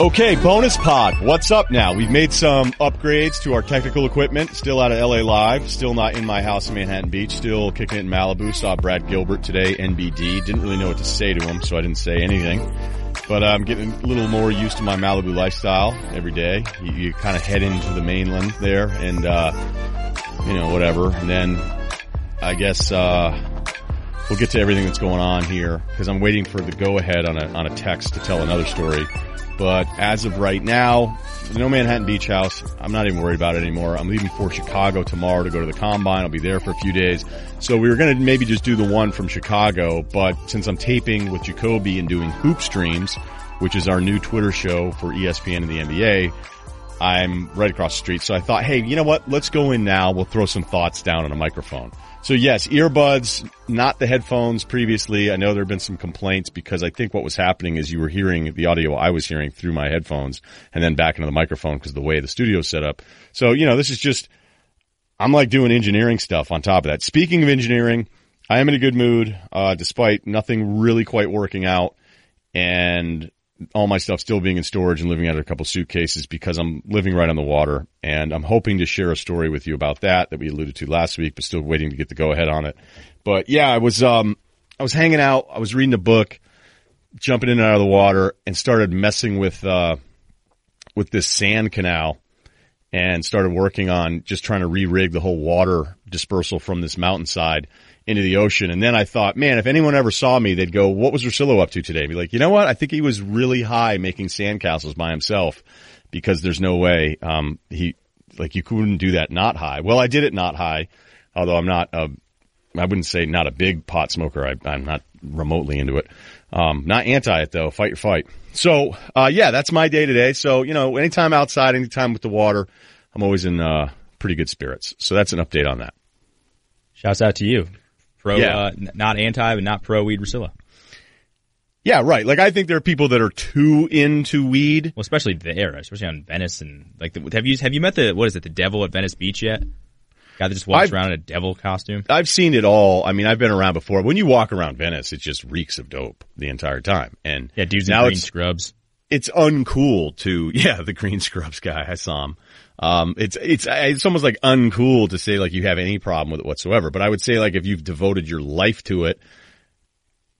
Okay, bonus pod. What's up now? We've made some upgrades to our technical equipment. Still out of LA Live. Still not in my house in Manhattan Beach. Still kicking it in Malibu. Saw Brad Gilbert today, NBD. Didn't really know what to say to him, so I didn't say anything. But I'm getting a little more used to my Malibu lifestyle every day. You, you kind of head into the mainland there and, uh, you know, whatever. And then I guess, uh, we'll get to everything that's going on here because I'm waiting for the go ahead on a, on a text to tell another story. But as of right now, no Manhattan Beach House. I'm not even worried about it anymore. I'm leaving for Chicago tomorrow to go to the combine. I'll be there for a few days. So we were going to maybe just do the one from Chicago, but since I'm taping with Jacoby and doing hoop streams, which is our new Twitter show for ESPN and the NBA, I'm right across the street. So I thought, hey, you know what? Let's go in now. We'll throw some thoughts down on a microphone. So yes, earbuds, not the headphones previously. I know there have been some complaints because I think what was happening is you were hearing the audio I was hearing through my headphones and then back into the microphone because of the way the studio's set up. So, you know, this is just, I'm like doing engineering stuff on top of that. Speaking of engineering, I am in a good mood, uh, despite nothing really quite working out and all my stuff still being in storage and living out of a couple suitcases because I'm living right on the water and I'm hoping to share a story with you about that that we alluded to last week, but still waiting to get the go ahead on it. But yeah, I was, um, I was hanging out. I was reading a book, jumping in and out of the water and started messing with, uh, with this sand canal and started working on just trying to re-rig the whole water dispersal from this mountainside into the ocean. And then I thought, man, if anyone ever saw me, they'd go, what was Russillo up to today? Be like, you know what? I think he was really high making sandcastles by himself because there's no way, um, he, like you couldn't do that not high. Well, I did it not high, although I'm not a, I wouldn't say not a big pot smoker. I, am not remotely into it. Um, not anti it though. Fight your fight. So, uh, yeah, that's my day today. So, you know, anytime outside, anytime with the water, I'm always in, uh, pretty good spirits. So that's an update on that. Shouts out to you. Pro, yeah. uh, not anti, but not pro weed Russillo. Yeah, right. Like I think there are people that are too into weed. Well, especially there, especially on Venice and like, the, have you have you met the what is it, the devil at Venice Beach yet? Guy that just walks I've, around in a devil costume. I've seen it all. I mean, I've been around before. When you walk around Venice, it just reeks of dope the entire time. And yeah, dudes now in green scrubs. It's uncool to yeah, the green scrubs guy. I saw him. Um, it's, it's, it's almost like uncool to say like you have any problem with it whatsoever. But I would say like if you've devoted your life to it,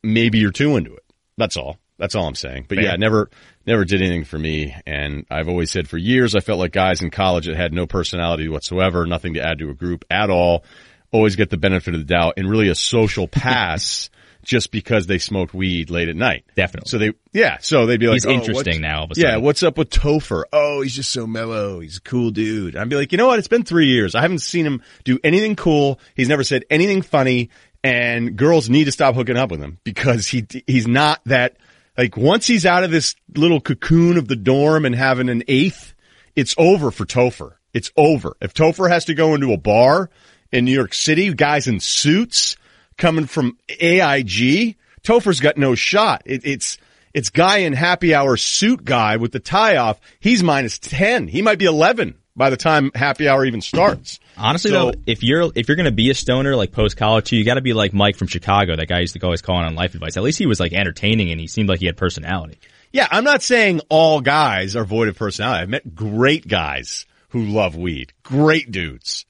maybe you're too into it. That's all. That's all I'm saying. But yeah, never, never did anything for me. And I've always said for years, I felt like guys in college that had no personality whatsoever, nothing to add to a group at all, always get the benefit of the doubt and really a social pass just because they smoked weed late at night. Definitely. So they, yeah. So they'd be like, he's oh, interesting now. Yeah. What's up with Topher? Oh, he's just so mellow. He's a cool dude. I'd be like, you know what? It's been three years. I haven't seen him do anything cool. He's never said anything funny and girls need to stop hooking up with him because he, he's not that, like once he's out of this little cocoon of the dorm and having an eighth, it's over for Topher. It's over. If Topher has to go into a bar in New York City, guys in suits, coming from AIG, Topher's got no shot. It, it's, it's guy in happy hour suit guy with the tie off. He's minus 10. He might be 11 by the time happy hour even starts. Honestly so, though, if you're, if you're going to be a stoner like post college too, you got to be like Mike from Chicago. That guy used to go always call on life advice. At least he was like entertaining and he seemed like he had personality. Yeah. I'm not saying all guys are void of personality. I've met great guys who love weed. Great dudes.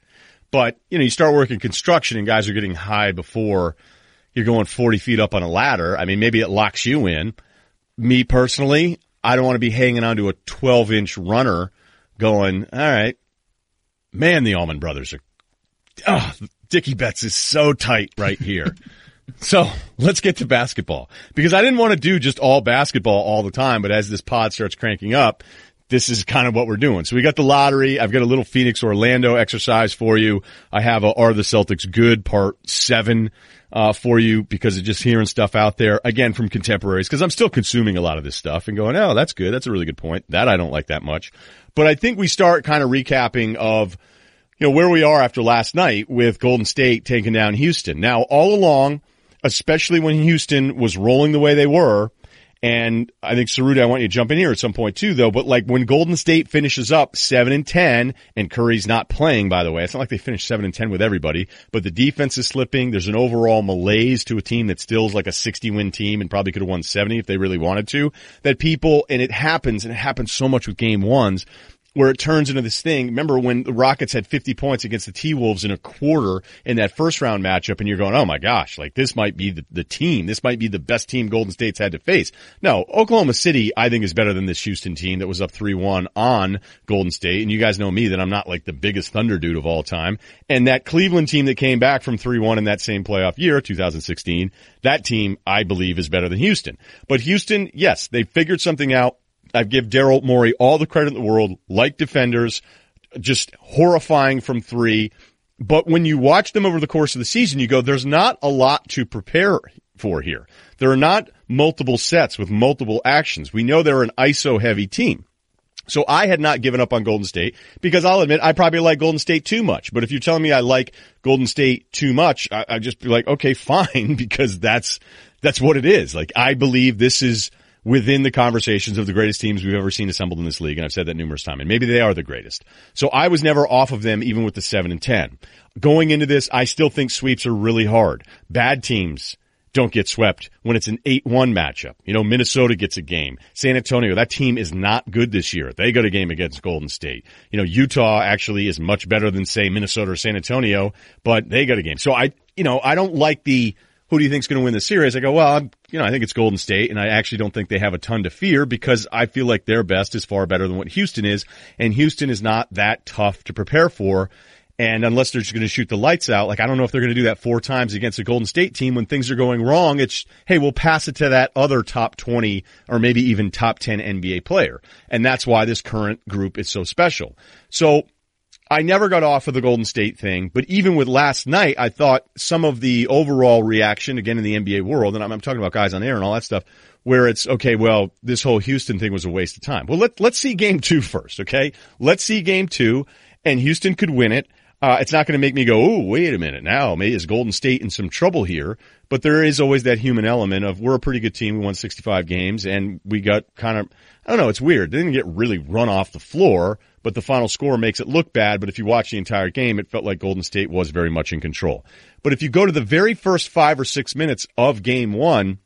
But, you know, you start working construction and guys are getting high before you're going 40 feet up on a ladder. I mean, maybe it locks you in. Me personally, I don't want to be hanging onto a 12 inch runner going, all right, man, the Allman Brothers are, oh, Dickie Betts is so tight right here. so let's get to basketball because I didn't want to do just all basketball all the time, but as this pod starts cranking up, this is kind of what we're doing. So we got the lottery. I've got a little Phoenix Orlando exercise for you. I have a Are the Celtics Good part seven, uh, for you because of just hearing stuff out there again from contemporaries because I'm still consuming a lot of this stuff and going, Oh, that's good. That's a really good point. That I don't like that much, but I think we start kind of recapping of, you know, where we are after last night with Golden State taking down Houston. Now all along, especially when Houston was rolling the way they were, And I think Cerruti, I want you to jump in here at some point too, though. But like when Golden State finishes up seven and ten, and Curry's not playing, by the way, it's not like they finished seven and ten with everybody. But the defense is slipping. There's an overall malaise to a team that still is like a 60 win team and probably could have won 70 if they really wanted to. That people, and it happens, and it happens so much with game ones where it turns into this thing. Remember when the Rockets had 50 points against the T-Wolves in a quarter in that first round matchup and you're going, oh my gosh, like this might be the, the team. This might be the best team Golden State's had to face. No, Oklahoma City, I think is better than this Houston team that was up 3-1 on Golden State. And you guys know me that I'm not like the biggest Thunder dude of all time. And that Cleveland team that came back from 3-1 in that same playoff year, 2016, that team I believe is better than Houston. But Houston, yes, they figured something out I give Daryl Morey all the credit in the world, like defenders, just horrifying from three. But when you watch them over the course of the season, you go, there's not a lot to prepare for here. There are not multiple sets with multiple actions. We know they're an ISO heavy team. So I had not given up on Golden State because I'll admit I probably like Golden State too much. But if you're telling me I like Golden State too much, I, I just be like, okay, fine, because that's, that's what it is. Like I believe this is, within the conversations of the greatest teams we've ever seen assembled in this league. And I've said that numerous times. And maybe they are the greatest. So I was never off of them even with the seven and 10. Going into this, I still think sweeps are really hard. Bad teams don't get swept when it's an 8-1 matchup. You know, Minnesota gets a game. San Antonio, that team is not good this year. They got a game against Golden State. You know, Utah actually is much better than say Minnesota or San Antonio, but they got a game. So I, you know, I don't like the, who do you think's going to win the series? I go, well, I'm, you know, I think it's Golden State, and I actually don't think they have a ton to fear because I feel like their best is far better than what Houston is, and Houston is not that tough to prepare for. And unless they're just going to shoot the lights out, like I don't know if they're going to do that four times against a Golden State team when things are going wrong. It's, hey, we'll pass it to that other top 20 or maybe even top 10 NBA player. And that's why this current group is so special. So I never got off of the Golden State thing, but even with last night, I thought some of the overall reaction, again in the NBA world, and I'm, I'm, talking about guys on air and all that stuff, where it's, okay, well, this whole Houston thing was a waste of time. Well, let, let's see game two first, okay? Let's see game two, and Houston could win it. Uh, it's not going to make me go, oh, wait a minute. Now, maybe is Golden State in some trouble here? But there is always that human element of we're a pretty good team. We won 65 games and we got kind of, I don't know, it's weird. They didn't get really run off the floor but the final score makes it look bad. But if you watch the entire game, it felt like Golden State was very much in control. But if you go to the very first five or six minutes of game one,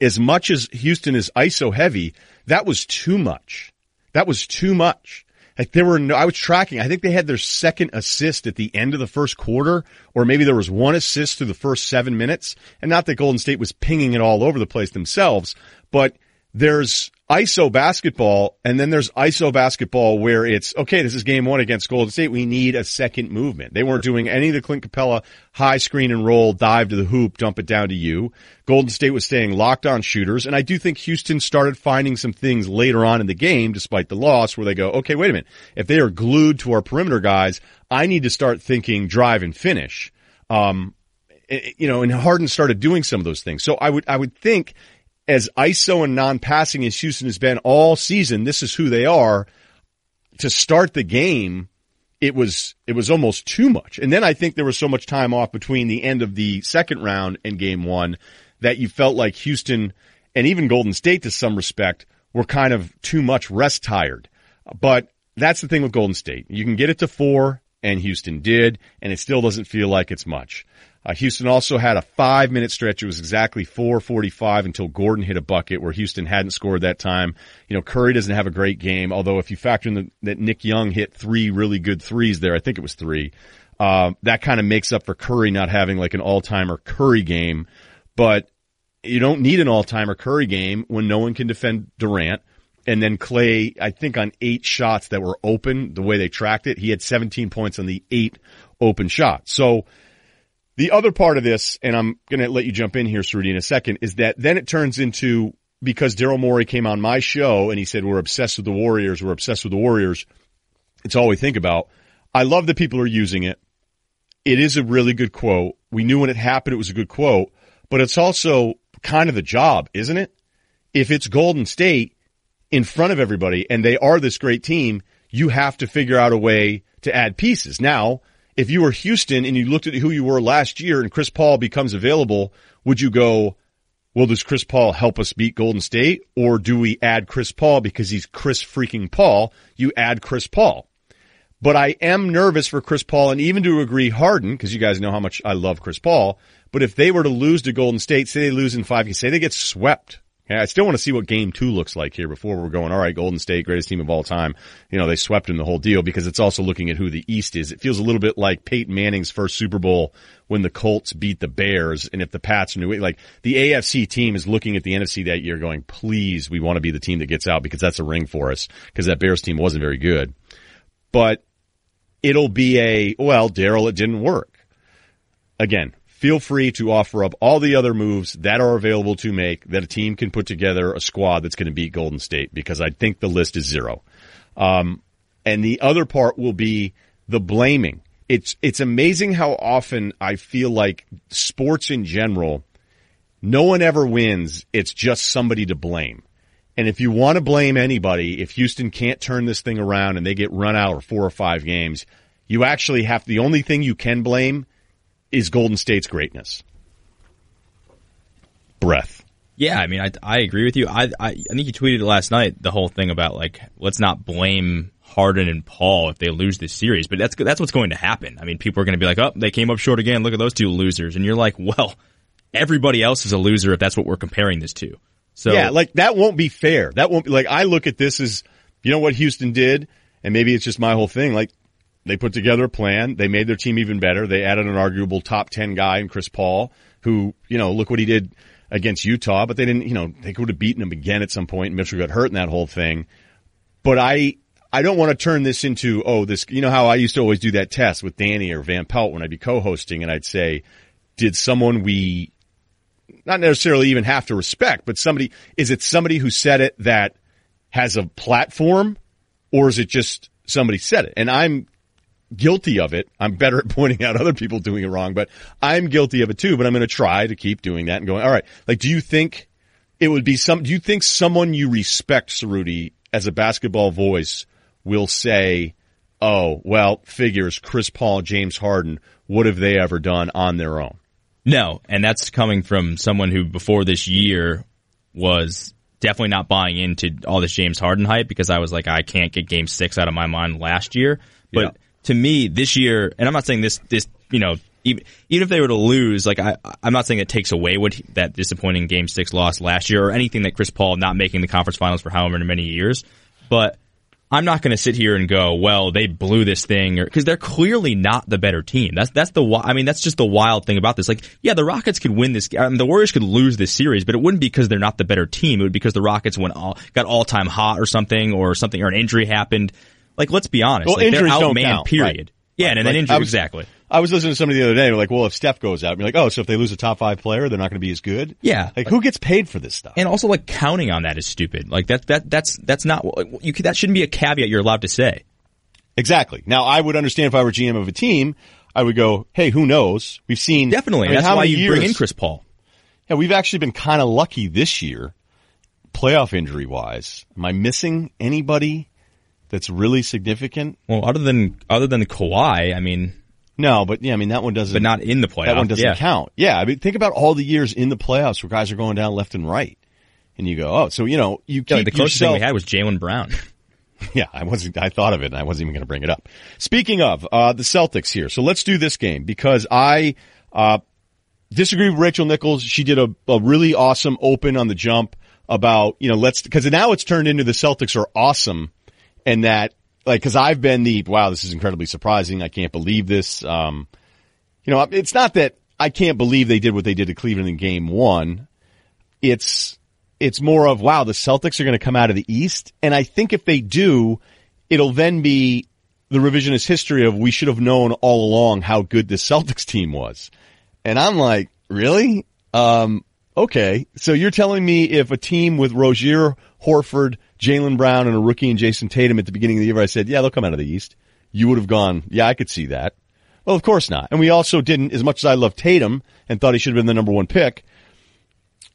as much as Houston is ISO heavy, that was too much. That was too much. Like there were no, I was tracking. I think they had their second assist at the end of the first quarter, or maybe there was one assist through the first seven minutes. And not that Golden State was pinging it all over the place themselves, but there's ISO basketball, and then there's ISO basketball where it's, okay, this is game one against Golden State. We need a second movement. They weren't doing any of the Clint Capela high screen and roll, dive to the hoop, dump it down to you. Golden State was staying locked on shooters, and I do think Houston started finding some things later on in the game, despite the loss, where they go, okay, wait a minute. If they are glued to our perimeter guys, I need to start thinking drive and finish. Um, you know, and Harden started doing some of those things. So I would, I would think as ISO and non-passing as Houston has been all season, this is who they are. To start the game, it was it was almost too much. And then I think there was so much time off between the end of the second round and game one that you felt like Houston and even Golden State to some respect were kind of too much rest tired. But that's the thing with Golden State. You can get it to four, and Houston did, and it still doesn't feel like it's much. Uh, Houston also had a five minute stretch. It was exactly 445 until Gordon hit a bucket where Houston hadn't scored that time. You know, Curry doesn't have a great game, although if you factor in the, that Nick Young hit three really good threes there, I think it was three, uh, that kind of makes up for Curry not having like an all-timer Curry game. But you don't need an all-timer Curry game when no one can defend Durant. And then Clay, I think on eight shots that were open, the way they tracked it, he had 17 points on the eight open shots. So, the other part of this, and I'm going to let you jump in here, Cerruti, in a second, is that then it turns into because Daryl Morey came on my show and he said, we're obsessed with the Warriors. We're obsessed with the Warriors. It's all we think about. I love that people are using it. It is a really good quote. We knew when it happened it was a good quote, but it's also kind of the job, isn't it? If it's Golden State in front of everybody and they are this great team, you have to figure out a way to add pieces. Now, if you were Houston and you looked at who you were last year and Chris Paul becomes available, would you go, well, does Chris Paul help us beat Golden State or do we add Chris Paul because he's Chris freaking Paul? You add Chris Paul. But I am nervous for Chris Paul and even to agree Harden, because you guys know how much I love Chris Paul. But if they were to lose to Golden State, say they lose in five, say they get swept. Okay, I still want to see what game two looks like here before we're going, all right, Golden State, greatest team of all time. You know, they swept in the whole deal because it's also looking at who the East is. It feels a little bit like Peyton Manning's first Super Bowl when the Colts beat the Bears. And if the Pats knew it, like the AFC team is looking at the NFC that year going, please, we want to be the team that gets out because that's a ring for us because that Bears team wasn't very good. But it'll be a, well, Daryl, it didn't work. Again, feel free to offer up all the other moves that are available to make that a team can put together a squad that's going to beat Golden State because I think the list is zero. Um, and the other part will be the blaming. It's, it's amazing how often I feel like sports in general, no one ever wins. It's just somebody to blame. And if you want to blame anybody, if Houston can't turn this thing around and they get run out of four or five games, you actually have the only thing you can blame is Golden State's greatness. Breath. Yeah, I mean, I, I agree with you. I, I, I think you tweeted last night, the whole thing about like, let's not blame Harden and Paul if they lose this series, but that's, that's what's going to happen. I mean, people are going to be like, oh, they came up short again. Look at those two losers. And you're like, well, everybody else is a loser if that's what we're comparing this to. So yeah, like that won't be fair. That won't be like, I look at this as, you know what Houston did? And maybe it's just my whole thing. Like they put together a plan. They made their team even better. They added an arguable top 10 guy in Chris Paul, who, you know, look what he did against Utah, but they didn't, you know, they could have beaten him again at some point. Mitchell got hurt in that whole thing. But I, I don't want to turn this into, oh, this, you know how I used to always do that test with Danny or Van Pelt when I'd be co-hosting and I'd say, did someone we not necessarily even have to respect, but somebody, is it somebody who said it that has a platform or is it just somebody said it? And I'm guilty of it. I'm better at pointing out other people doing it wrong, but I'm guilty of it too. But I'm going to try to keep doing that and going, all right, like, do you think it would be some, do you think someone you respect, Cerruti, as a basketball voice will say, oh, well, figures Chris Paul, James Harden, what have they ever done on their own? No. And that's coming from someone who before this year was definitely not buying into all this James Harden hype because I was like, I can't get game six out of my mind last year. But yeah to me this year, and I'm not saying this, this, you know, even, even if they were to lose, like I, I'm not saying it takes away what he, that disappointing game six loss last year or anything that Chris Paul not making the conference finals for however many years, but I'm not going to sit here and go, well, they blew this thing, or because they're clearly not the better team. That's that's the I mean, that's just the wild thing about this. Like, yeah, the Rockets could win this, I mean, the Warriors could lose this series, but it wouldn't be because they're not the better team. It would be because the Rockets went all got all time hot or something, or something, or an injury happened. Like, let's be honest. Well, like, injuries don't count. period. Right. Yeah, and then Like, injury, I was- exactly. I was listening to somebody the other day. They're Like, well, if Steph goes out, be like, oh, so if they lose a top five player, they're not going to be as good. Yeah. Like, who gets paid for this stuff? And also, like counting on that is stupid. Like that, that, that's that's not you. That shouldn't be a caveat you're allowed to say. Exactly. Now, I would understand if I were GM of a team, I would go, hey, who knows? We've seen Definitely, I mean, that's how why you bring in Chris Paul. Yeah, we've actually been kind of lucky this year, playoff injury wise. Am I missing anybody that's really significant? Well, other than other than Kawhi, I mean, No, but yeah, I mean that one doesn't. but not in the playoffs. that one doesn't yeah. count. Yeah, I mean think about all the years in the playoffs where guys are going down left and right, and you go, oh, so you know you keep Yeah, like the closest thing we had was Jaylen Brown. Yeah, I wasn't. I thought of it, and I wasn't even going to bring it up. Speaking of uh, the Celtics here, so let's do this game because I uh, disagree with Rachel Nichols. She did a, a really awesome open on the jump about you know let's because now it's turned into the Celtics are awesome, and that like because I've been the wow this is incredibly surprising. I can't believe this. Um, you know, it's not that I can't believe they did what they did to Cleveland in Game One. It's it's more of wow, the Celtics are going to come out of the East, and I think if they do, it'll then be the revisionist history of we should have known all along how good this Celtics team was. And I'm like, really? Um, okay. So you're telling me if a team with Rozier, Horford, Jaylen Brown, and a rookie and Jayson Tatum at the beginning of the year, I said, yeah, they'll come out of the East. You would have gone, yeah, I could see that. Well, of course not. And we also didn't, as much as I love Tatum and thought he should have been the number one pick,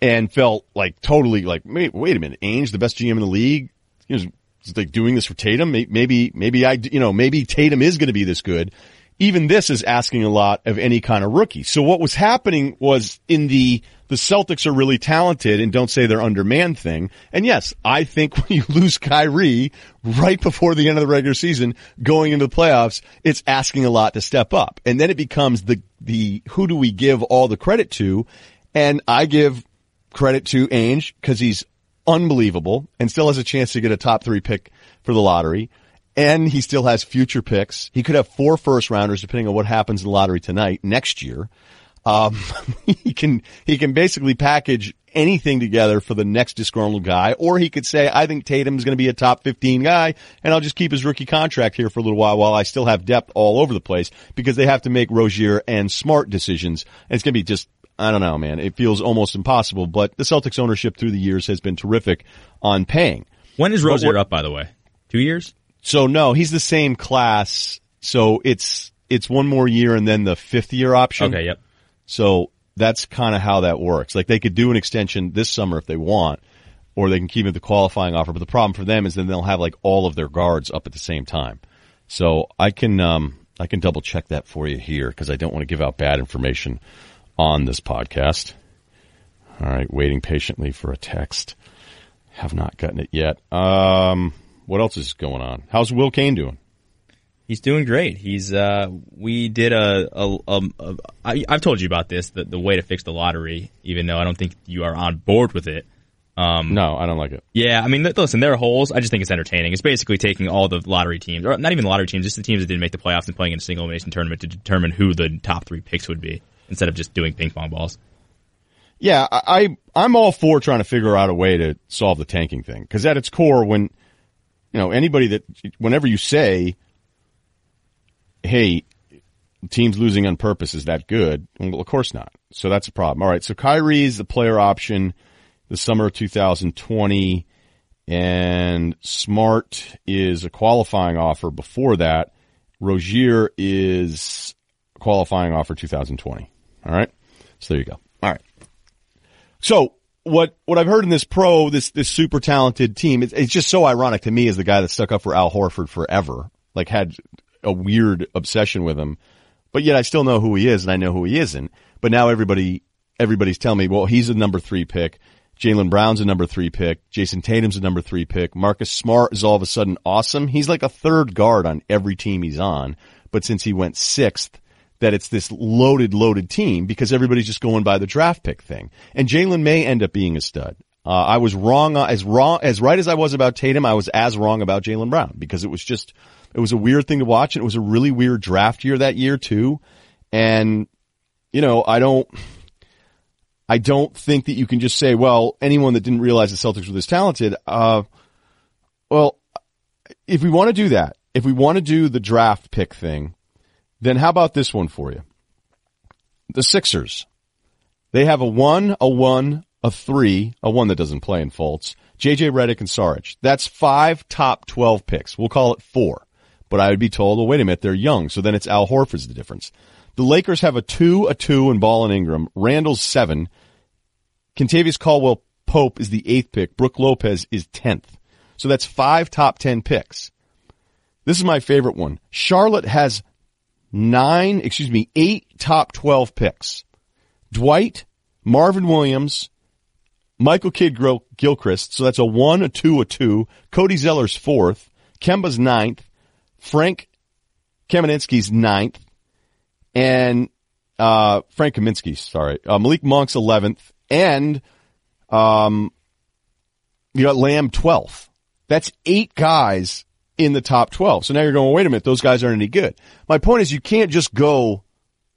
and felt like totally like, wait, wait a minute, Ainge, the best GM in the league, is like doing this for Tatum. Maybe, maybe I, you know, maybe Tatum is going to be this good. Even this is asking a lot of any kind of rookie. So what was happening was in the the Celtics are really talented and don't say they're undermanned thing. And yes, I think when you lose Kyrie right before the end of the regular season going into the playoffs, it's asking a lot to step up. And then it becomes the, the, who do we give all the credit to? And I give credit to Ainge because he's unbelievable and still has a chance to get a top three pick for the lottery. And he still has future picks. He could have four first rounders depending on what happens in the lottery tonight next year. Um, he can, he can basically package anything together for the next disgruntled guy, or he could say, I think Tatum is going to be a top 15 guy and I'll just keep his rookie contract here for a little while while I still have depth all over the place because they have to make Rozier and smart decisions. And it's going to be just, I don't know, man. It feels almost impossible, but the Celtics ownership through the years has been terrific on paying. When is Rozier up, by the way? Two years? So no, he's the same class. So it's, it's one more year and then the fifth year option. Okay, yep. So that's kind of how that works. Like they could do an extension this summer if they want, or they can keep it the qualifying offer. But the problem for them is then they'll have like all of their guards up at the same time. So I can, um, I can double check that for you here because I don't want to give out bad information on this podcast. All right. Waiting patiently for a text. Have not gotten it yet. Um, what else is going on? How's Will Kane doing? He's doing great. He's uh, we did a, a, a, a I, I've told you about this the, the way to fix the lottery, even though I don't think you are on board with it. Um, no, I don't like it. Yeah, I mean, listen, there are holes. I just think it's entertaining. It's basically taking all the lottery teams, or not even the lottery teams, just the teams that didn't make the playoffs and playing in a single elimination tournament to determine who the top three picks would be, instead of just doing ping pong balls. Yeah, I I'm all for trying to figure out a way to solve the tanking thing because at its core, when you know anybody that whenever you say hey, teams losing on purpose is that good? Well, of course not. So that's a problem. All right. So Kyrie's the player option the summer of 2020 and Smart is a qualifying offer before that. Rozier is qualifying offer 2020. All right. So there you go. All right. So what, what I've heard in this pro, this, this super talented team, it's, it's just so ironic to me as the guy that stuck up for Al Horford forever, like had a weird obsession with him, but yet I still know who he is and I know who he isn't. But now everybody, everybody's telling me, well, he's a number three pick. Jaylen Brown's a number three pick. Jayson Tatum's a number three pick. Marcus Smart is all of a sudden awesome. He's like a third guard on every team he's on. But since he went sixth, that it's this loaded, loaded team because everybody's just going by the draft pick thing. And Jaylen may end up being a stud. Uh, I was wrong, uh, as wrong, as right as I was about Tatum, I was as wrong about Jaylen Brown because it was just it was a weird thing to watch and it was a really weird draft year that year too. And, you know, I don't, I don't think that you can just say, well, anyone that didn't realize the Celtics were this talented, uh, well, if we want to do that, if we want to do the draft pick thing, then how about this one for you? The Sixers. They have a one, a one, a three, a one that doesn't play in Fultz, JJ Redick and Saric. That's five top 12 picks. We'll call it four. But I would be told, well, wait a minute, they're young. So then it's Al Horford's the difference. The Lakers have a two, a two, and Ball and Ingram. Randle's seven. Kentavious Caldwell Pope is the eighth pick. Brook Lopez is tenth. So that's five top ten picks. This is my favorite one. Charlotte has nine, excuse me, eight top 12 picks. Dwight, Marvin Williams, Michael Kidd Gilchrist. So that's a one, a two, a two. Cody Zeller's fourth. Kemba's ninth. Frank Kaminsky's ninth, and uh, Frank Kaminsky, sorry, uh, Malik Monk's eleventh, and um, you got Lamb twelfth. That's eight guys in the top twelve. So now you're going, wait a minute, those guys aren't any good. My point is, you can't just go,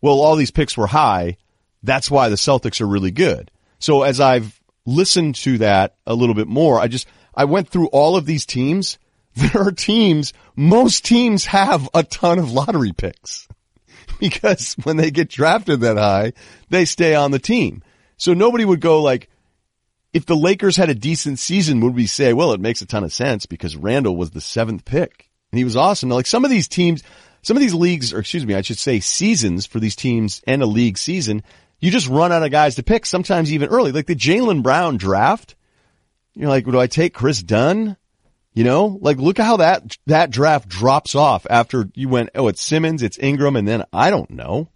well, all these picks were high. That's why the Celtics are really good. So as I've listened to that a little bit more, I just I went through all of these teams there are teams, most teams have a ton of lottery picks because when they get drafted that high, they stay on the team. So nobody would go like, if the Lakers had a decent season, would we say, well, it makes a ton of sense because Randle was the seventh pick and he was awesome. Now, like some of these teams, some of these leagues, or excuse me, I should say seasons for these teams and a league season, you just run out of guys to pick sometimes even early. Like the Jaylen Brown draft, you're like, do I take Chris Dunn? You know, like look how that, that draft drops off after you went, oh, it's Simmons, it's Ingram, and then I don't know.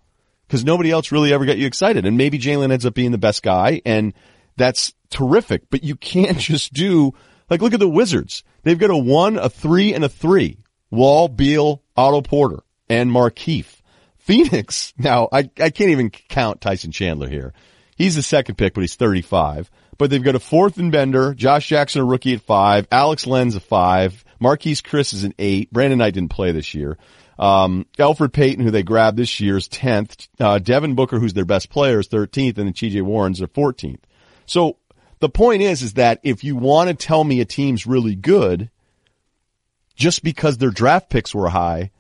because nobody else really ever got you excited. And maybe Jaylen ends up being the best guy and that's terrific, but you can't just do, like, look at the Wizards. They've got a one, a three, and a three. Wall, Beal, Otto Porter, and Markieff. Phoenix, now, I, I can't even count Tyson Chandler here. He's the second pick, but he's 35. But they've got a fourth in Bender, Josh Jackson a rookie at five, Alex Len's a five, Marquese Chriss is an eight, Brandon Knight didn't play this year. Um, Elfrid Payton, who they grabbed this year, is 10th. Uh, Devin Booker, who's their best player, is 13th, and then TJ Warren's their 14th. So the point is, is that if you want to tell me a team's really good, just because their draft picks were high,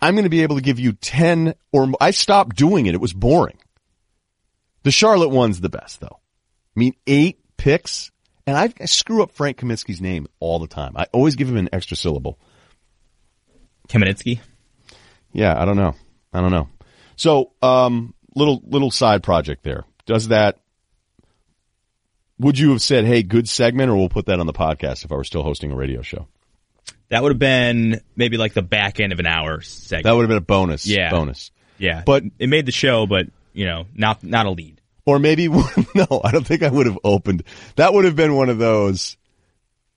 I'm going to be able to give you 10 or I stopped doing it. It was boring. The Charlotte one's the best though. I mean, eight picks and I, I screw up Frank Kaminsky's name all the time. I always give him an extra syllable. Kaminsky? Yeah, I don't know. I don't know. So, um, little, little side project there. Does that, would you have said, hey, good segment, or we'll put that on the podcast if I were still hosting a radio show? That would have been maybe like the back end of an hour segment. That would have been a bonus. Yeah. Bonus. yeah. But it made the show, but you know, not not a lead. Or maybe, no, I don't think I would have opened. That would have been one of those.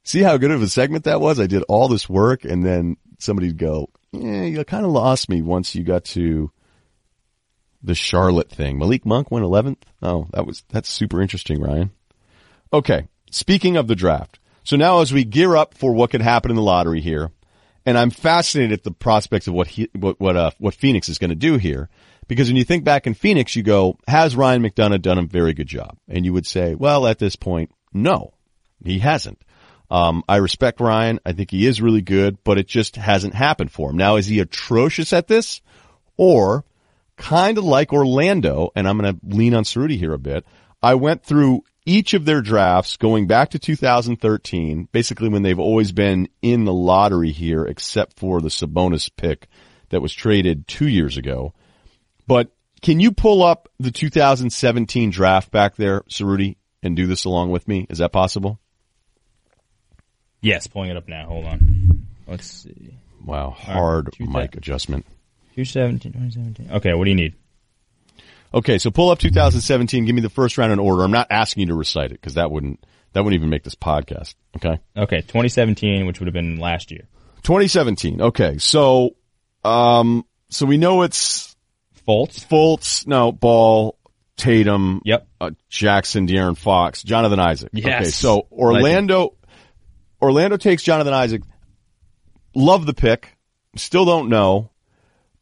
See how good of a segment that was? I did all this work and then somebody'd go, yeah, you kind of lost me once you got to the Charlotte thing. Malik Monk went 11th. Oh, that was, that's super interesting, Ryen. Okay. Speaking of the draft. So now as we gear up for what could happen in the lottery here, and I'm fascinated at the prospects of what he, what, what, uh, what Phoenix is going to do here. Because when you think back in Phoenix, you go, has Ryan McDonough done a very good job? And you would say, well, at this point, no, he hasn't. Um, I respect Ryan. I think he is really good, but it just hasn't happened for him. Now, is he atrocious at this? Or kind of like Orlando, and I'm going to lean on Cerruti here a bit. I went through each of their drafts going back to 2013, basically when they've always been in the lottery here, except for the Sabonis pick that was traded two years ago. But can you pull up the 2017 draft back there, Cerruti, and do this along with me? Is that possible? Yes, pulling it up now. Hold on. Let's see. Wow, hard two mic adjustment. 2017, 2017. Okay, what do you need? Okay, so pull up 2017. Give me the first round in order. I'm not asking you to recite it because that wouldn't that wouldn't even make this podcast. Okay, Okay, 2017, which would have been last year. 2017. Okay, so um, so we know it's Fultz. Fultz, no Ball, Tatum, Yep. uh, Jackson, De'Aaron Fox, Jonathan Isaac. Yes. Okay, so Orlando, Orlando takes Jonathan Isaac. Love the pick. Still don't know.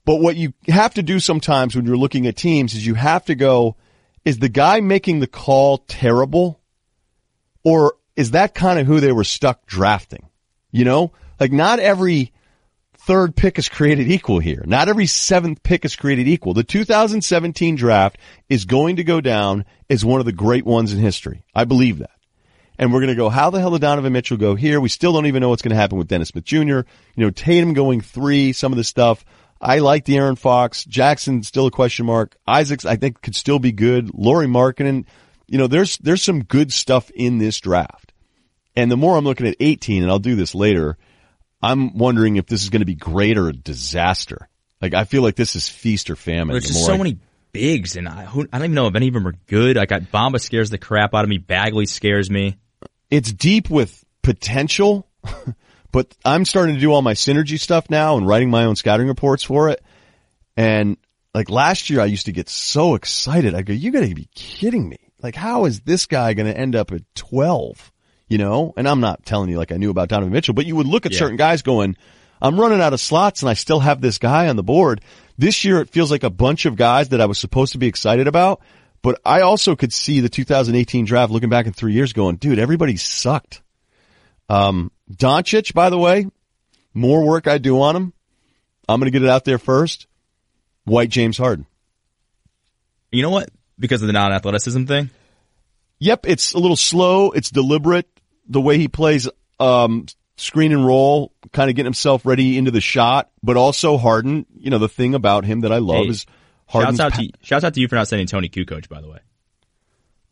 But what you have to do sometimes when you're looking at teams is you have to go, is the guy making the call terrible? Or is that kind of who they were stuck drafting? You know, like not every third pick is created equal here. Not every seventh pick is created equal. The 2017 draft is going to go down as one of the great ones in history. I believe that. And we're going to go, how the hell did Donovan Mitchell go here? We still don't even know what's going to happen with Dennis Smith Jr. You know, Tatum going three, some of the stuff. I like De'Aaron Fox. Jackson still a question mark. Isaacs, I think could still be good. Lauri Markkanen, you know, there's, there's some good stuff in this draft. And the more I'm looking at 18, and I'll do this later, I'm wondering if this is going to be great or a disaster. Like I feel like this is feast or famine. There's the just so I- many bigs, and I, who, I don't even know if any of them are good. I got Bamba scares the crap out of me. Bagley scares me. it's deep with potential, but I'm starting to do all my synergy stuff now and writing my own scouting reports for it. And like last year, I used to get so excited. I go, you gotta be kidding me. Like, how is this guy going to end up at 12? You know, and I'm not telling you like I knew about Donovan Mitchell, but you would look at Yeah. certain guys going, I'm running out of slots and I still have this guy on the board. This year it feels like a bunch of guys that I was supposed to be excited about, but I also could see the 2018 draft looking back in three years going, dude, everybody sucked. Um, Doncic, by the way, more work I do on him. I'm going to get it out there first. White James Harden. You know what? Because of the non-athleticism thing. Yep, it's a little slow. It's deliberate. The way he plays, um, screen and roll, kind of getting himself ready into the shot, but also Harden. You know, the thing about him that I love Hey, is Harden's Shouts out to shouts out to you for not sending Toni Kukoc, by the way.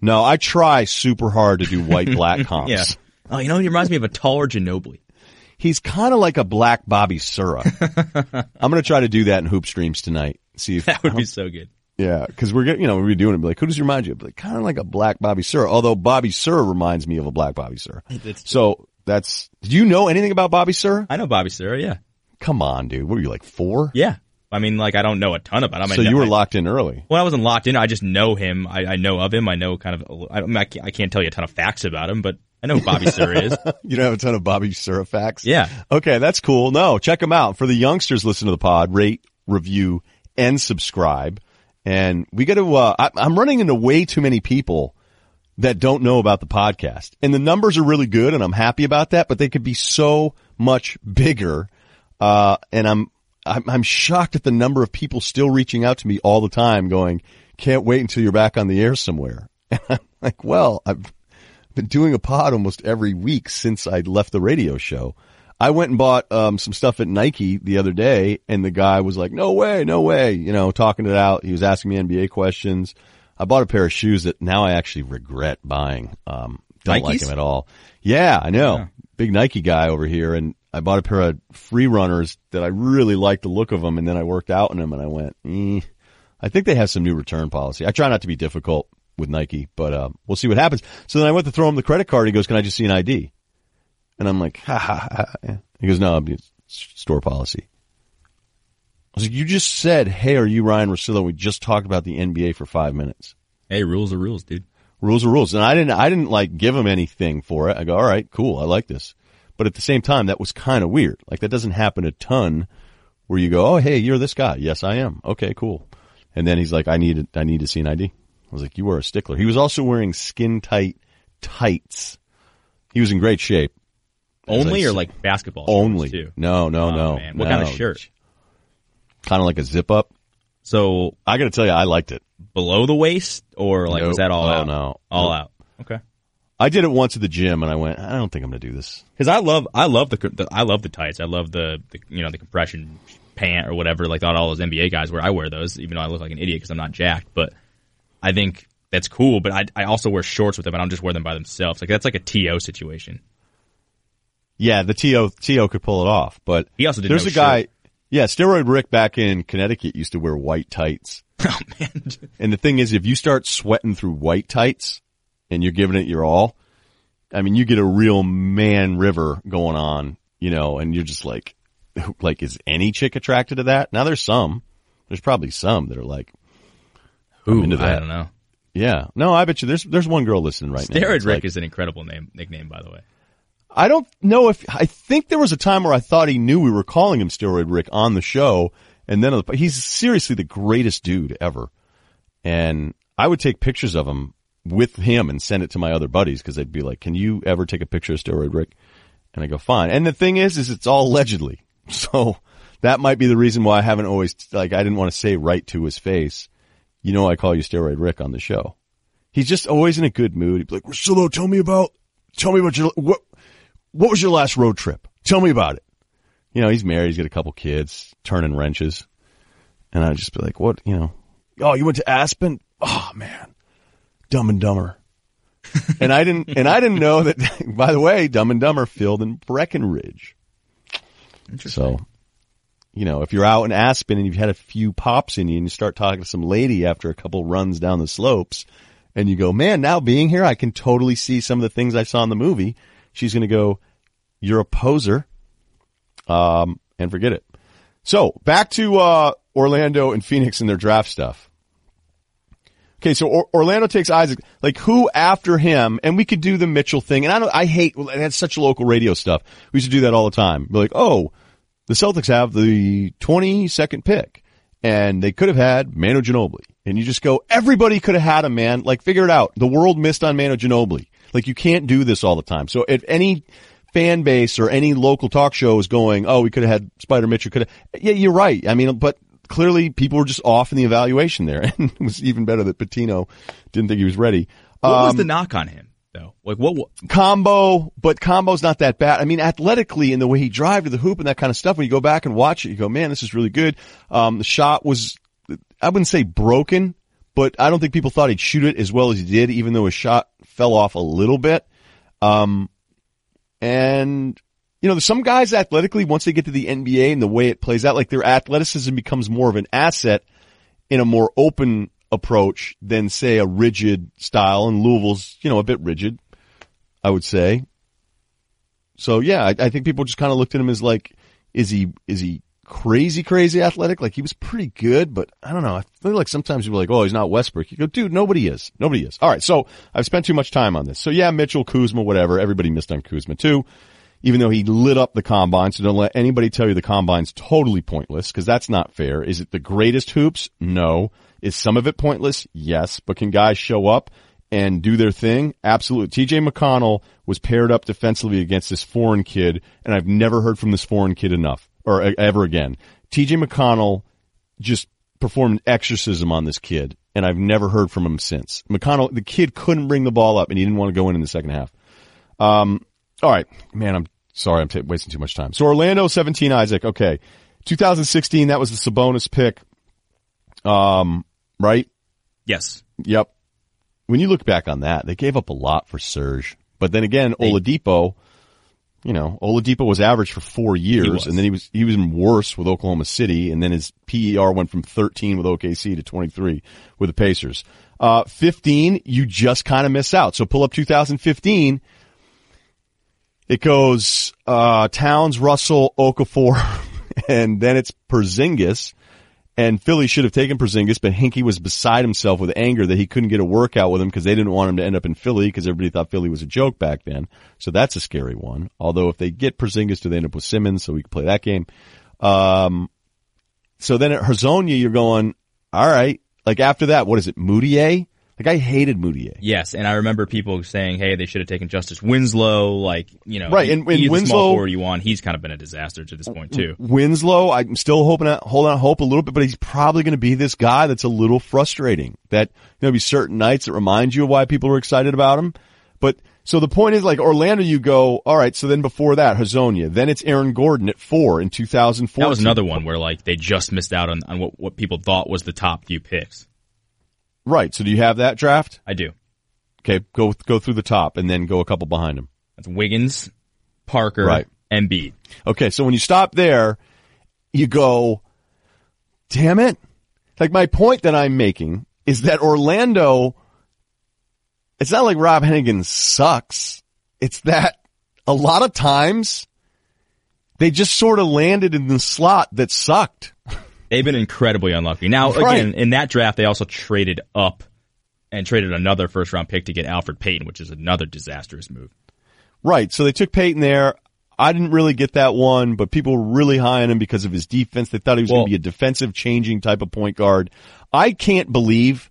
No, I try super hard to do white black comps. Yeah. Oh, you know, he reminds me of a taller Ginobili. He's kind of like a black Bobby Sura. I'm going to try to do that in hoop streams tonight. See if That would be so good. Yeah, because we're getting, you know, we're doing it. Like, who does he remind you of? Like, kind of like a black Bobby Sir. Although Bobby Sir reminds me of a black Bobby Sir. so that's. Do you know anything about Bobby Sir? I know Bobby Sir. Yeah. Come on, dude. What were you like four? Yeah. I mean, like I don't know a ton about him. I So you were I- locked in early. Well, I wasn't locked in. I just know him. I, I know of him. I know kind of. I, mean, I, can't, I can't tell you a ton of facts about him, but I know who Bobby Sir is. You don't have a ton of Bobby Sir facts? Yeah. Okay, that's cool. No, check them out. For the youngsters, listen to the pod, rate, review, and subscribe. And we got to, uh, I, I'm running into way too many people that don't know about the podcast. And the numbers are really good and I'm happy about that, but they could be so much bigger. Uh, and I'm, I'm, I'm shocked at the number of people still reaching out to me all the time going, can't wait until you're back on the air somewhere. And I'm like, well, I've been doing a pod almost every week since I left the radio show. I went and bought um, some stuff at Nike the other day, and the guy was like, "No way, no way!" You know, talking it out. He was asking me NBA questions. I bought a pair of shoes that now I actually regret buying. Um, don't like Nikes? them at all. Yeah, I know. Big Nike guy over here, and I bought a pair of free runners that I really liked the look of them, and then I worked out in them, and I went, eh. I think they have some new return policy. I try not to be difficult with Nike, but uh, we'll see what happens. So then I went to throw him the credit card. He goes, "Can I just see an ID?" And I'm like, ha ha ha. He goes, no, it's store policy. I was like, you just said, hey, are you Ryen Russillo? We just talked about the NBA for five minutes. hey, rules are rules, dude. Rules are rules. And I didn't, I didn't like give him anything for it. I go, all right, cool. I like this. But at the same time, that was kind of weird. Like that doesn't happen a ton where you go, oh, hey, you're this guy. Yes, I am. Okay, cool. And then he's like, I need, I need to see an ID. I was like, you are a stickler. He was also wearing skin tight tights. He was in great shape. Only or said. like basketball? Only. No, no, Oh, no. man. What kind of shirt? Kind of like a zip up. So I got to tell you, I liked it. below the waist, or like was Nope. that all Oh, out? no. all Nope. out. Okay. I did it once at the gym, and I went, I don't think I'm going to do this. Because I love, I love the, the, I love the tights. I love the, the, you know, the compression pant or whatever. Like not all those NBA guys wear. I wear those, even though I look like an idiot because I'm not jacked. But I think that's cool. But I, I also wear shorts with them. I don't just wear them by themselves. Like that's like a to situation. Yeah, the To To could pull it off, but He also did There's no a guy. shirt. Yeah, steroid Rick back in Connecticut used to wear white tights. Oh man, And the thing is, if you start sweating through white tights and you're giving it your all, I mean, you get a real man river going on, you know, and you're just like, like, is any chick attracted to that? Now there's some, there's probably some that are like, Ooh, into that. I don't know. yeah, no, I bet you there's, there's one girl listening right now. Steroid Rick like- is an incredible name nickname, by the way. I don't know if I think there was a time where I thought he knew we were calling him Steroid Rick on the show, and then he's seriously the greatest dude ever. And I would take pictures of him with him and send it to my other buddies because they'd be like, "Can you ever take a picture of Steroid Rick?" And I go, "Fine." And the thing is, is it's all allegedly, so that might be the reason why I haven't always like I didn't want to say right to his face. You know, I call you Steroid Rick on the show. He's just always in a good mood. He'd be like, "Russillo, tell me about, tell me about your what." what was your last road trip? Tell me about it. You know, he's married. He's got a couple kids, turning wrenches. And I'd just be like, what, you know, oh, you went to Aspen? Oh man, dumb and dumber. and I didn't, and I didn't know that, by the way, dumb and dumber filmed in Breckenridge. So, you know, if you're out in Aspen and you've had a few pops in you and you start talking to some lady after a couple runs down the slopes and you go, man, now being here, I can totally see some of the things I saw in the movie. She's going to go, you're a poser. Um, and forget it. So back to, uh, Orlando and Phoenix and their draft stuff. Okay, so or- Orlando takes Isaac. Like who after him? And we could do the Mitchell thing. And I don't. I hate. That's such local radio stuff. We used to do that all the time. Be like, oh, the Celtics have the twenty second pick, and they could have had Manu Ginobili. And you just go, everybody could have had a man. Like figure it out. The world missed on Manu Ginobili. Like you can't do this all the time. So if any fan base or any local talk show is going, oh, we could have had Spider Mitchell. Could have. Yeah, you're right. I mean, but clearly people were just off in the evaluation there, and it was even better that Pitino didn't think he was ready. What was Um, the knock on him though? Like what? what combo, but combo's not that bad. I mean, athletically in the way he drive to the hoop and that kind of stuff, when you go back and watch it, you go, man, this is really good. Um, the shot was, I wouldn't say broken, but I don't think people thought he'd shoot it as well as he did, even though his shot fell off a little bit. Um, and, you know, some guys athletically, once they get to the NBA and the way it plays out, like their athleticism becomes more of an asset in a more open approach than say a rigid style and Louisville's, you know, a bit rigid, I would say. So yeah, I, I think people just kind of looked at him as like, is he, is he crazy, crazy athletic? Like he was pretty good, but I don't know. I feel like sometimes people are like, oh, he's not Westbrook. You go, dude, nobody is. Nobody is. All right. So I've spent too much time on this. So yeah, Mitchell, Kuzma, whatever. Everybody missed on Kuzma too. Even though he lit up the combine, so don't let anybody tell you the combine's totally pointless, because that's not fair. Is it the greatest hoops? No. Is some of it pointless? Yes. But can guys show up and do their thing? Absolutely. TJ McConnell was paired up defensively against this foreign kid, and I've never heard from this foreign kid enough or ever again. TJ McConnell just performed an exorcism on this kid, and I've never heard from him since. McConnell, the kid couldn't bring the ball up, and he didn't want to go in in the second half. Um, all right, man, I'm sorry, I'm t- wasting too much time. So Orlando 17, Isaac. Okay, 2016, that was the Sabonis pick. Um, right? Yes. Yep. When you look back on that, they gave up a lot for Serge. But then again, They- Oladipo, you know, Oladipo was average for four years, and then he was he was even worse with Oklahoma City, and then his PER went from 13 with OKC to 23 with the Pacers. Uh, 15, you just kind of miss out. So pull up 2015. It goes uh, Towns, Russell, Okafor, and then it's Porzingis. And Philly should have taken Porzingis, but Hinkie was beside himself with anger that he couldn't get a workout with him because they didn't want him to end up in Philly because everybody thought Philly was a joke back then. So that's a scary one. Although if they get Porzingis, do they end up with Simmons so we can play that game? Um, so then at Hezonja, you're going, all right. Like after that, what is it? Mudiay? Like I hated Mudiay. Yes, and I remember people saying, "Hey, they should have taken Justise Winslow." Like, you know, Right, and- and either Winslow- small forward you want. He's kind of been a disaster to this uh, point too. Winslow, I'm still hoping, holding out hope a little bit, but he's probably going to be this guy that's a little frustrating. That there'll be certain nights that remind you of why people are excited about him. But so the point is, like Orlando, you go, all right. So then before that, Hezonja, then it's Aaron Gordon at four in 2004. That was another one where like they just missed out on, on what, what people thought was the top few picks. Right. So do you have that draft? I do. Okay, go go through the top and then go a couple behind him. That's Wiggins, Parker, Right. and Embiid. Okay, so when you stop there, you go, damn it. Like my point that I'm making is that Orlando, it's not like Rob Hennigan sucks. It's that a lot of times they just sort of landed in the slot that sucked. They've been incredibly unlucky. Now, Right. again, in that draft, they also traded up and traded another first round pick to get Elfrid Payton, which is another disastrous move. Right. So they took Payton there. I didn't really get that one, but people were really high on him because of his defense. They thought he was going to be a defensive changing type of point guard. I can't believe,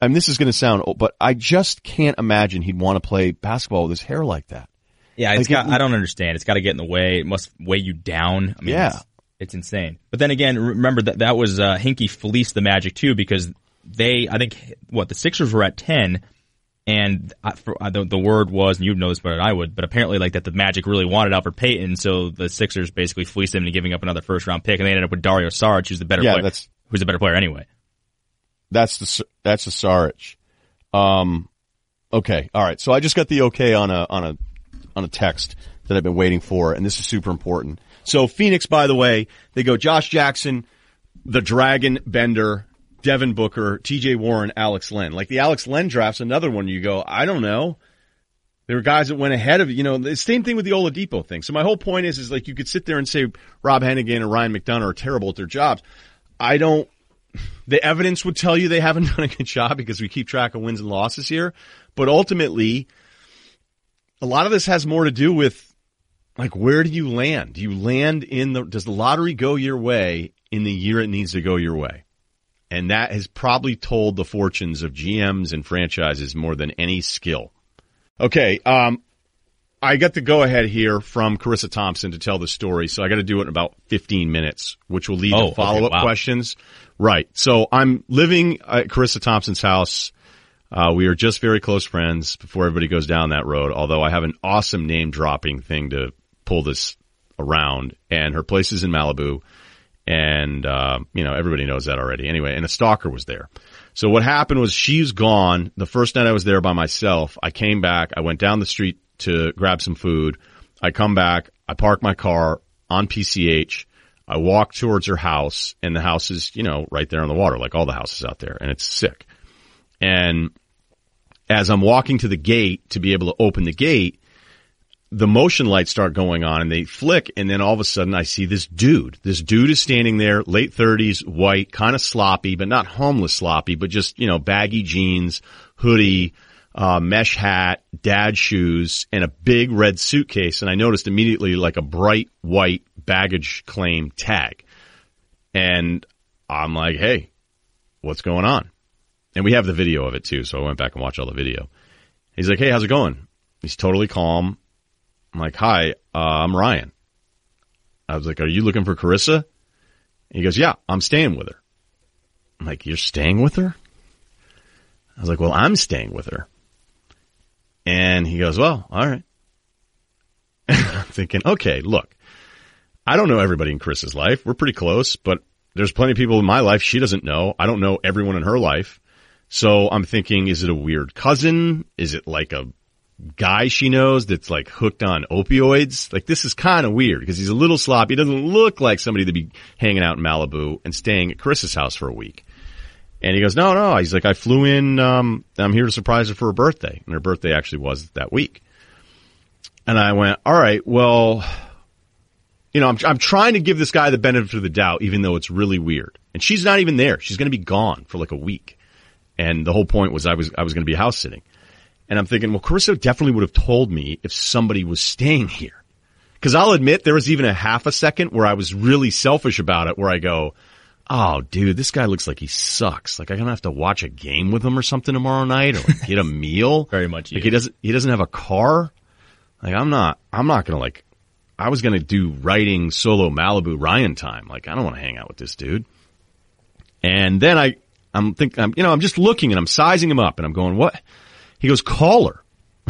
I mean, this is going to sound, old, but I just can't imagine he'd want to play basketball with his hair like that. Yeah, it's Like, got, it- I don't understand. It's got to get in the way. It must weigh you down. I mean, Yeah. It's, insane. But then again, remember that that was uh, Hinkie fleeced the Magic too because they, I think, what the Sixers were at ten, and I, for, I, the, the word was, and you'd know this better than I would, but apparently like that the Magic really wanted Elfrid Payton, so the Sixers basically fleeced him into giving up another first round pick, and they ended up with Dario Saric, who's the better Yeah, player, that's- who's a better player anyway. That's the, that's the Saric. Um, okay. All right. So I just got the okay on a, on a, on a text that I've been waiting for, and this is super important. So Phoenix, by the way, they go Josh Jackson, the Dragan Bender, Devin Booker, TJ Warren, Alex Len. Like the Alex Len draft's another one you go, I don't know. There were guys that went ahead of, you know, the same thing with the Oladipo thing. So my whole point is, is like you could sit there and say Rob Hennigan and Ryan McDonough are terrible at their jobs. I don't, the evidence would tell you they haven't done a good job because we keep track of wins and losses here. But ultimately, a lot of this has more to do with like where do you land? Do you land in the does the lottery go your way in the year it needs to go your way? And that has probably told the fortunes of GMs and franchises more than any skill. Okay, um I got the go ahead here from Charissa Thompson to tell the story, so I got to do it in about 15 minutes, which will lead Oh, to follow up wow. questions. Right. So I'm living at Charissa Thompson's house. Uh, we are just very close friends before everybody goes down that road, although I have an awesome name dropping thing to pull this around. And her place is in Malibu. And, uh, you know, everybody knows that already. Anyway, and a stalker was there. So what happened was she's gone. The first night I was there by myself, I came back. I went down the street to grab some food. I come back. I park my car on PCH. I walk towards her house and the house is, you know, right there on the water, like all the houses out there and it's sick. And as I'm walking to the gate to be able to open the gate, the motion lights start going on and they flick and then all of a sudden I see this dude. This dude is standing there, late thirties, white, kind of sloppy, but not homeless sloppy, but just, you know, baggy jeans, hoodie, uh, mesh hat, dad shoes, and a big red suitcase. And I noticed immediately like a bright white baggage claim tag. And I'm like, Hey, what's going on? And we have the video of it too. So I went back and watched all the video. He's like, Hey, how's it going? He's totally calm I'm like, hi, uh, I'm Ryen. I was like, are you looking for Charissa? And he goes, yeah, I'm staying with her. I'm like, you're staying with her? I was like, well, I'm staying with her. And he goes, well, all right. I'm thinking, okay, look, I don't know everybody in Chris's life. We're pretty close, but there's plenty of people in my life she doesn't know. I don't know everyone in her life. So I'm thinking, is it a weird cousin? Is it like a guy she knows that's like hooked on opioids. Like this is kind of weird because he's a little sloppy. He doesn't look like somebody to be hanging out in Malibu and staying at Chris's house for a week. And he goes, no, no. He's like, I flew in. Um, I'm here to surprise her for her birthday, and her birthday actually was that week. And I went, all right, well, you know, I'm I'm trying to give this guy the benefit of the doubt, even though it's really weird. And she's not even there. She's going to be gone for like a week. And the whole point was I was I was going to be house sitting. And I'm thinking, well, Charissa definitely would have told me if somebody was staying here. Cause I'll admit there was even a half a second where I was really selfish about it where I go, Oh, dude, this guy looks like he sucks. Like I'm gonna have to watch a game with him or something tomorrow night or get a meal. Very much. Like he doesn't, he doesn't have a car. Like I'm not, I'm not gonna like, I was gonna do writing solo Malibu Ryen time. Like I don't want to hang out with this dude. And then I, I'm thinking, I'm, you know, I'm just looking and I'm sizing him up and I'm going, what? He goes, call her.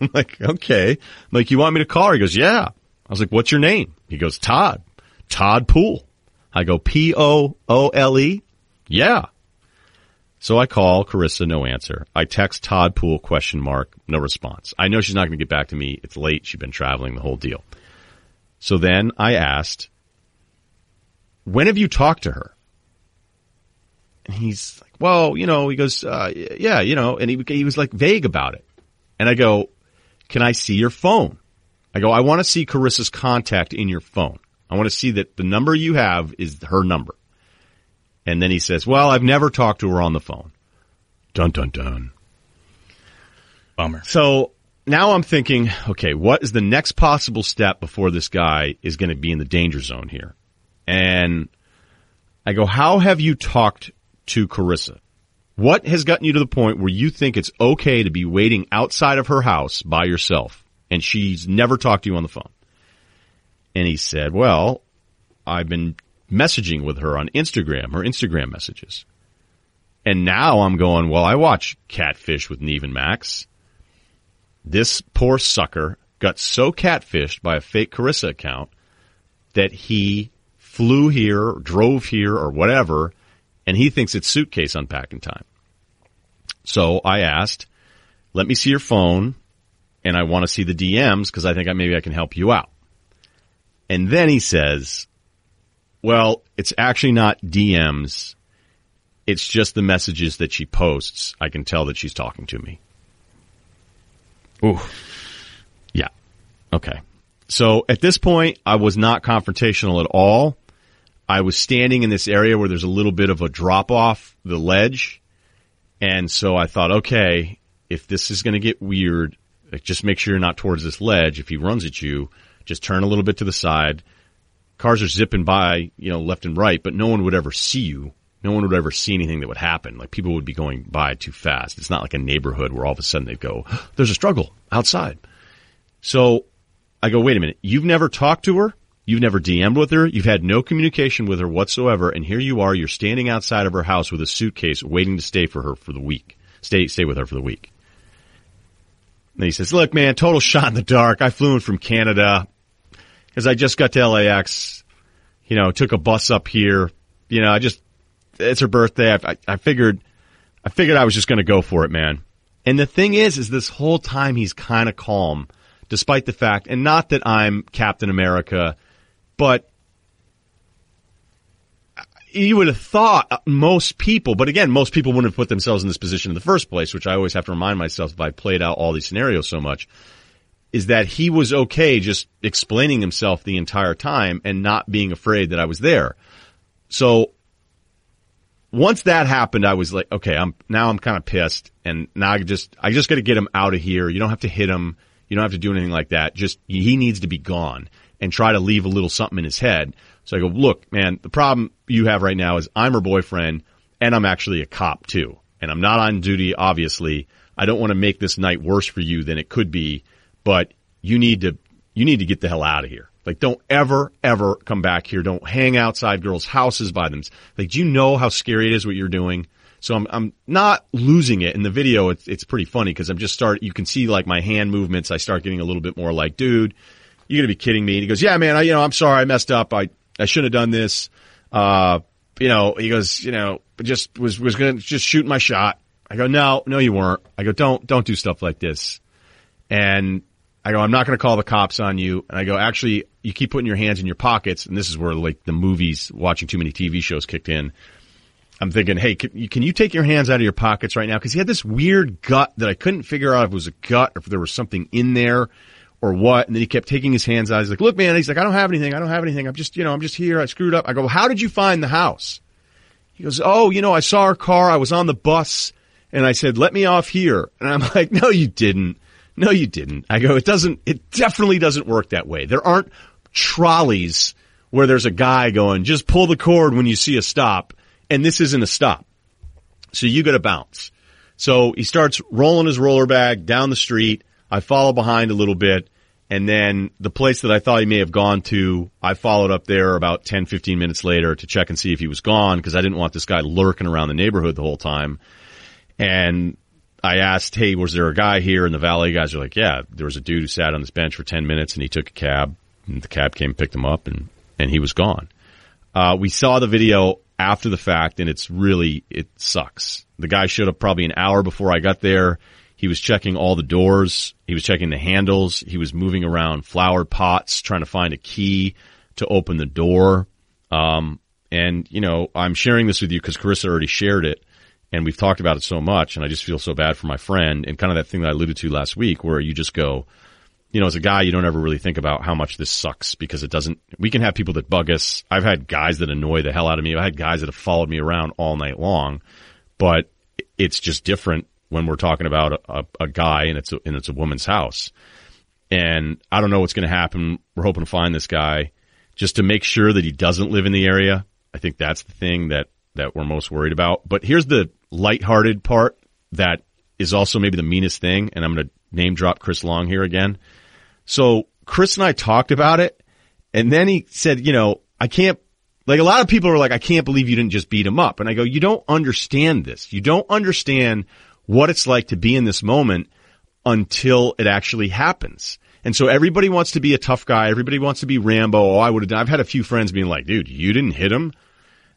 I'm like, okay. I'm like, you want me to call her? He goes, yeah. I was like, what's your name? He goes, Todd. Todd Poole. I go, P-O-O-L-E? Yeah. So I call Charissa, no answer. I text Todd Poole, question mark, no response. I know she's not going to get back to me. It's late. She's been traveling the whole deal. So then I asked, when have you talked to her? And he's like, well, you know, he goes, uh, yeah, you know, and he, he was like vague about it. And I go, can I see your phone? I go, I want to see Charissa's contact in your phone. I want to see that the number you have is her number. And then he says, well, I've never talked to her on the phone. Dun, dun, dun. Bummer. So now I'm thinking, okay, what is the next possible step before this guy is going to be in the danger zone here? And I go, how have you talked to Charissa? What has gotten you to the point where you think it's okay to be waiting outside of her house by yourself and she's never talked to you on the phone? And he said, well, I've been messaging with her on Instagram, her Instagram messages. And now I'm going, well, I watch Catfish with Nev and Max. This poor sucker got so catfished by a fake Charissa account that he flew here, drove here, or whatever, and he thinks it's suitcase unpacking time. So I asked, let me see your phone and I want to see the DMs because I think I, maybe I can help you out. And then he says, well, it's actually not DMs. It's just the messages that she posts. I can tell that she's talking to me. Ooh. Yeah. Okay. So at this point, I was not confrontational at all. I was standing in this area where there's a little bit of a drop off the ledge. And so I thought, okay, if this is going to get weird, just make sure you're not towards this ledge. If he runs at you, just turn a little bit to the side. Cars are zipping by, you know, left and right, but no one would ever see you. No one would ever see anything that would happen. Like people would be going by too fast. It's not like a neighborhood where all of a sudden they'd go, there's a struggle outside. So I go, wait a minute. You've never talked to her? You've never DM'd with her. You've had no communication with her whatsoever. And here you are. You're standing outside of her house with a suitcase waiting to stay for her for the week. Stay, stay with her for the week. And he says, look, man, total shot in the dark. I flew in from Canada because I just got to LAX, you know, took a bus up here. You know, I just, it's her birthday. I, I, I figured, I figured I was just going to go for it, man. And the thing is, is this whole time he's kind of calm despite the fact, and not that I'm Captain America but you would have thought most people, but again, most people wouldn't have put themselves in this position in the first place, which I always have to remind myself if I played out all these scenarios so much, is that he was okay just explaining himself the entire time and not being afraid that I was there. So once that happened, I was like, okay, I'm now I'm kind of pissed, and now I just I just got to get him out of here. You don't have to hit him. You don't have to do anything like that. Just he needs to be gone, and try to leave a little something in his head. So I go, look, man, the problem you have right now is I'm her boyfriend, and I'm actually a cop too, and I'm not on duty. Obviously, I don't want to make this night worse for you than it could be, but you need to you need to get the hell out of here. Like, don't ever, ever come back here. Don't hang outside girls' houses by them. Like, do you know how scary it is what you're doing? So I'm, I'm not losing it in the video. It's, it's pretty funny because I'm just start, you can see like my hand movements. I start getting a little bit more like, dude, you're going to be kidding me. And he goes, yeah, man, I, you know, I'm sorry. I messed up. I, I shouldn't have done this. Uh, you know, he goes, you know, just was, was going to just shoot my shot. I go, no, no, you weren't. I go, don't, don't do stuff like this. And I go, I'm not going to call the cops on you. And I go, actually, you keep putting your hands in your pockets. And this is where like the movies, watching too many TV shows kicked in. I'm thinking, hey, can you, can you take your hands out of your pockets right now? Cause he had this weird gut that I couldn't figure out if it was a gut or if there was something in there or what. And then he kept taking his hands out. He's like, look, man, he's like, I don't have anything. I don't have anything. I'm just, you know, I'm just here. I screwed up. I go, how did you find the house? He goes, oh, you know, I saw her car. I was on the bus and I said, let me off here. And I'm like, no, you didn't. No, you didn't. I go, it doesn't, it definitely doesn't work that way. There aren't trolleys where there's a guy going, just pull the cord when you see a stop. And this isn't a stop. So you got to bounce. So he starts rolling his roller bag down the street. I follow behind a little bit. And then the place that I thought he may have gone to, I followed up there about 10, 15 minutes later to check and see if he was gone because I didn't want this guy lurking around the neighborhood the whole time. And I asked, hey, was there a guy here? And the valet guys are like, yeah, there was a dude who sat on this bench for 10 minutes and he took a cab and the cab came, picked him up and, and he was gone. Uh, we saw the video after the fact and it's really, it sucks. The guy showed up probably an hour before I got there. He was checking all the doors. He was checking the handles. He was moving around flower pots, trying to find a key to open the door. Um, and you know, I'm sharing this with you because Charissa already shared it and we've talked about it so much and I just feel so bad for my friend and kind of that thing that I alluded to last week where you just go, you know, as a guy, you don't ever really think about how much this sucks because it doesn't, we can have people that bug us. I've had guys that annoy the hell out of me. I've had guys that have followed me around all night long, but it's just different when we're talking about a, a guy and it's a, and it's a woman's house. And I don't know what's going to happen. We're hoping to find this guy just to make sure that he doesn't live in the area. I think that's the thing that, that we're most worried about. But here's the lighthearted part that is also maybe the meanest thing. And I'm going to name drop Chris Long here again. So Chris and I talked about it and then he said, you know, I can't, like a lot of people are like, I can't believe you didn't just beat him up. And I go, you don't understand this. You don't understand what it's like to be in this moment until it actually happens. And so everybody wants to be a tough guy. Everybody wants to be Rambo. Oh, I would have. I've had a few friends being like, dude, you didn't hit him.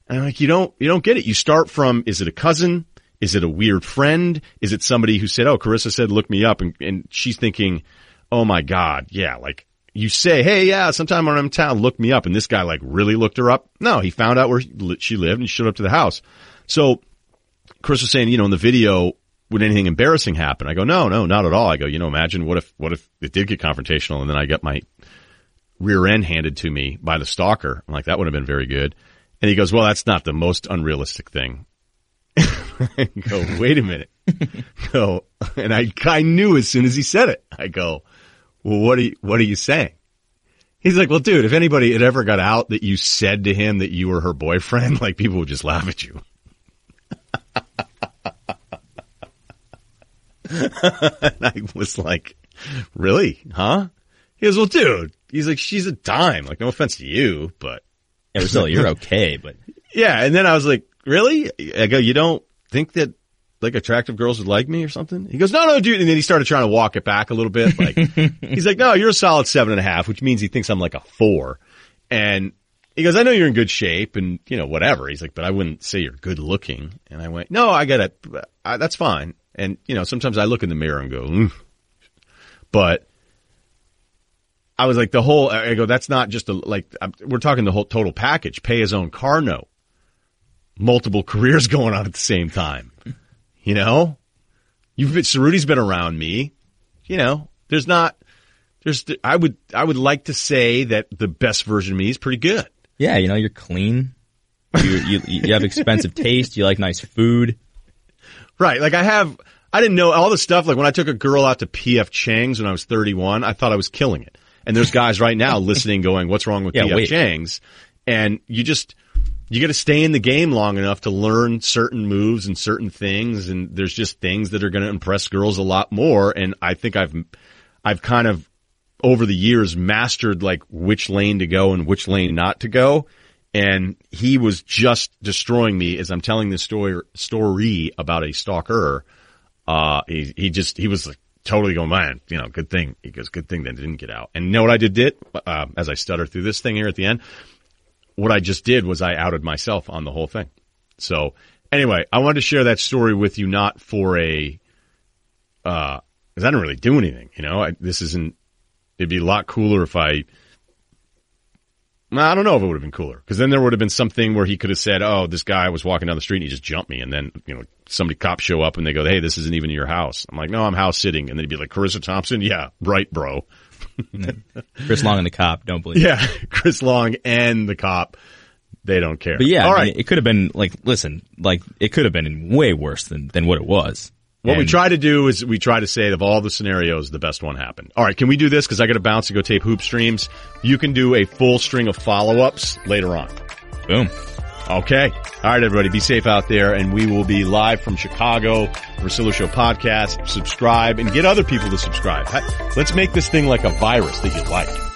And I'm like, you don't, you don't get it. You start from, is it a cousin? Is it a weird friend? Is it somebody who said, oh, Charissa said, look me up. And, and she's thinking, oh my God. Yeah. Like you say, Hey, yeah, sometime I'm in town, look me up. And this guy like really looked her up. No, he found out where she lived and showed up to the house. So Chris was saying, you know, in the video, would anything embarrassing happen? I go, no, no, not at all. I go, you know, imagine what if, what if it did get confrontational and then I got my rear end handed to me by the stalker? I'm like, that would have been very good. And he goes, well, that's not the most unrealistic thing. I go, wait a minute. go, and I, I knew as soon as he said it. I go, well, what are you, what are you saying? He's like, well, dude, if anybody had ever got out that you said to him that you were her boyfriend, like people would just laugh at you. and I was like, really? Huh? He goes, well, dude, he's like, she's a dime. Like, no offense to you, but. Yeah, still, you're okay, but. Yeah. And then I was like, really? I go, you don't think that like attractive girls would like me or something? He goes, no, no, dude. And then he started trying to walk it back a little bit. Like, he's like, no, you're a solid seven and a half, which means he thinks I'm like a four. And he goes, I know you're in good shape and, you know, whatever. He's like, but I wouldn't say you're good looking. And I went, no, I got it. That's fine. And, you know, sometimes I look in the mirror and go, mm. but I was like, the whole, I go, that's not just a, like, we're talking the whole total package, pay his own car note multiple careers going on at the same time. You know, you've been, Cerruti's been around me. You know, there's not, there's, I would, I would like to say that the best version of me is pretty good. Yeah, you know, you're clean. You, you, you have expensive taste. You like nice food. Right. Like I have, I didn't know all the stuff. Like when I took a girl out to PF Chang's when I was 31, I thought I was killing it. And there's guys right now listening going, what's wrong with Yeah, PF wait. Chang's? And you just, you got to stay in the game long enough to learn certain moves and certain things. And there's just things that are going to impress girls a lot more. And I think I've, I've kind of over the years mastered like which lane to go and which lane not to go. And he was just destroying me as I'm telling this story, story about a stalker. Uh, he, he just, he was like totally going, man, you know, good thing. He goes, good thing that didn't get out. And know what I did, did, uh, as I stutter through this thing here at the end? What I just did was I outed myself on the whole thing. So anyway, I wanted to share that story with you, not for a, uh, cause I didn't really do anything, you know, I, this isn't, it'd be a lot cooler if I, I don't know if it would have been cooler because then there would have been something where he could have said, "Oh, this guy was walking down the street and he just jumped me," and then you know somebody cops show up and they go, "Hey, this isn't even your house." I'm like, "No, I'm house sitting," and they'd be like, "Charissa Thompson, yeah, right, bro." Chris Long and the cop don't believe. Yeah, Chris Long and the cop, they don't care. But yeah, all I right. mean, it could have been like, listen, like it could have been way worse than than what it was. What we try to do is we try to say that of all the scenarios, the best one happened. All right, can we do this? Because I got to bounce to go tape hoop streams. You can do a full string of follow ups later on. Boom. Okay. All right, everybody, be safe out there, and we will be live from Chicago, Russillo Show podcast. Subscribe and get other people to subscribe. Let's make this thing like a virus that you like.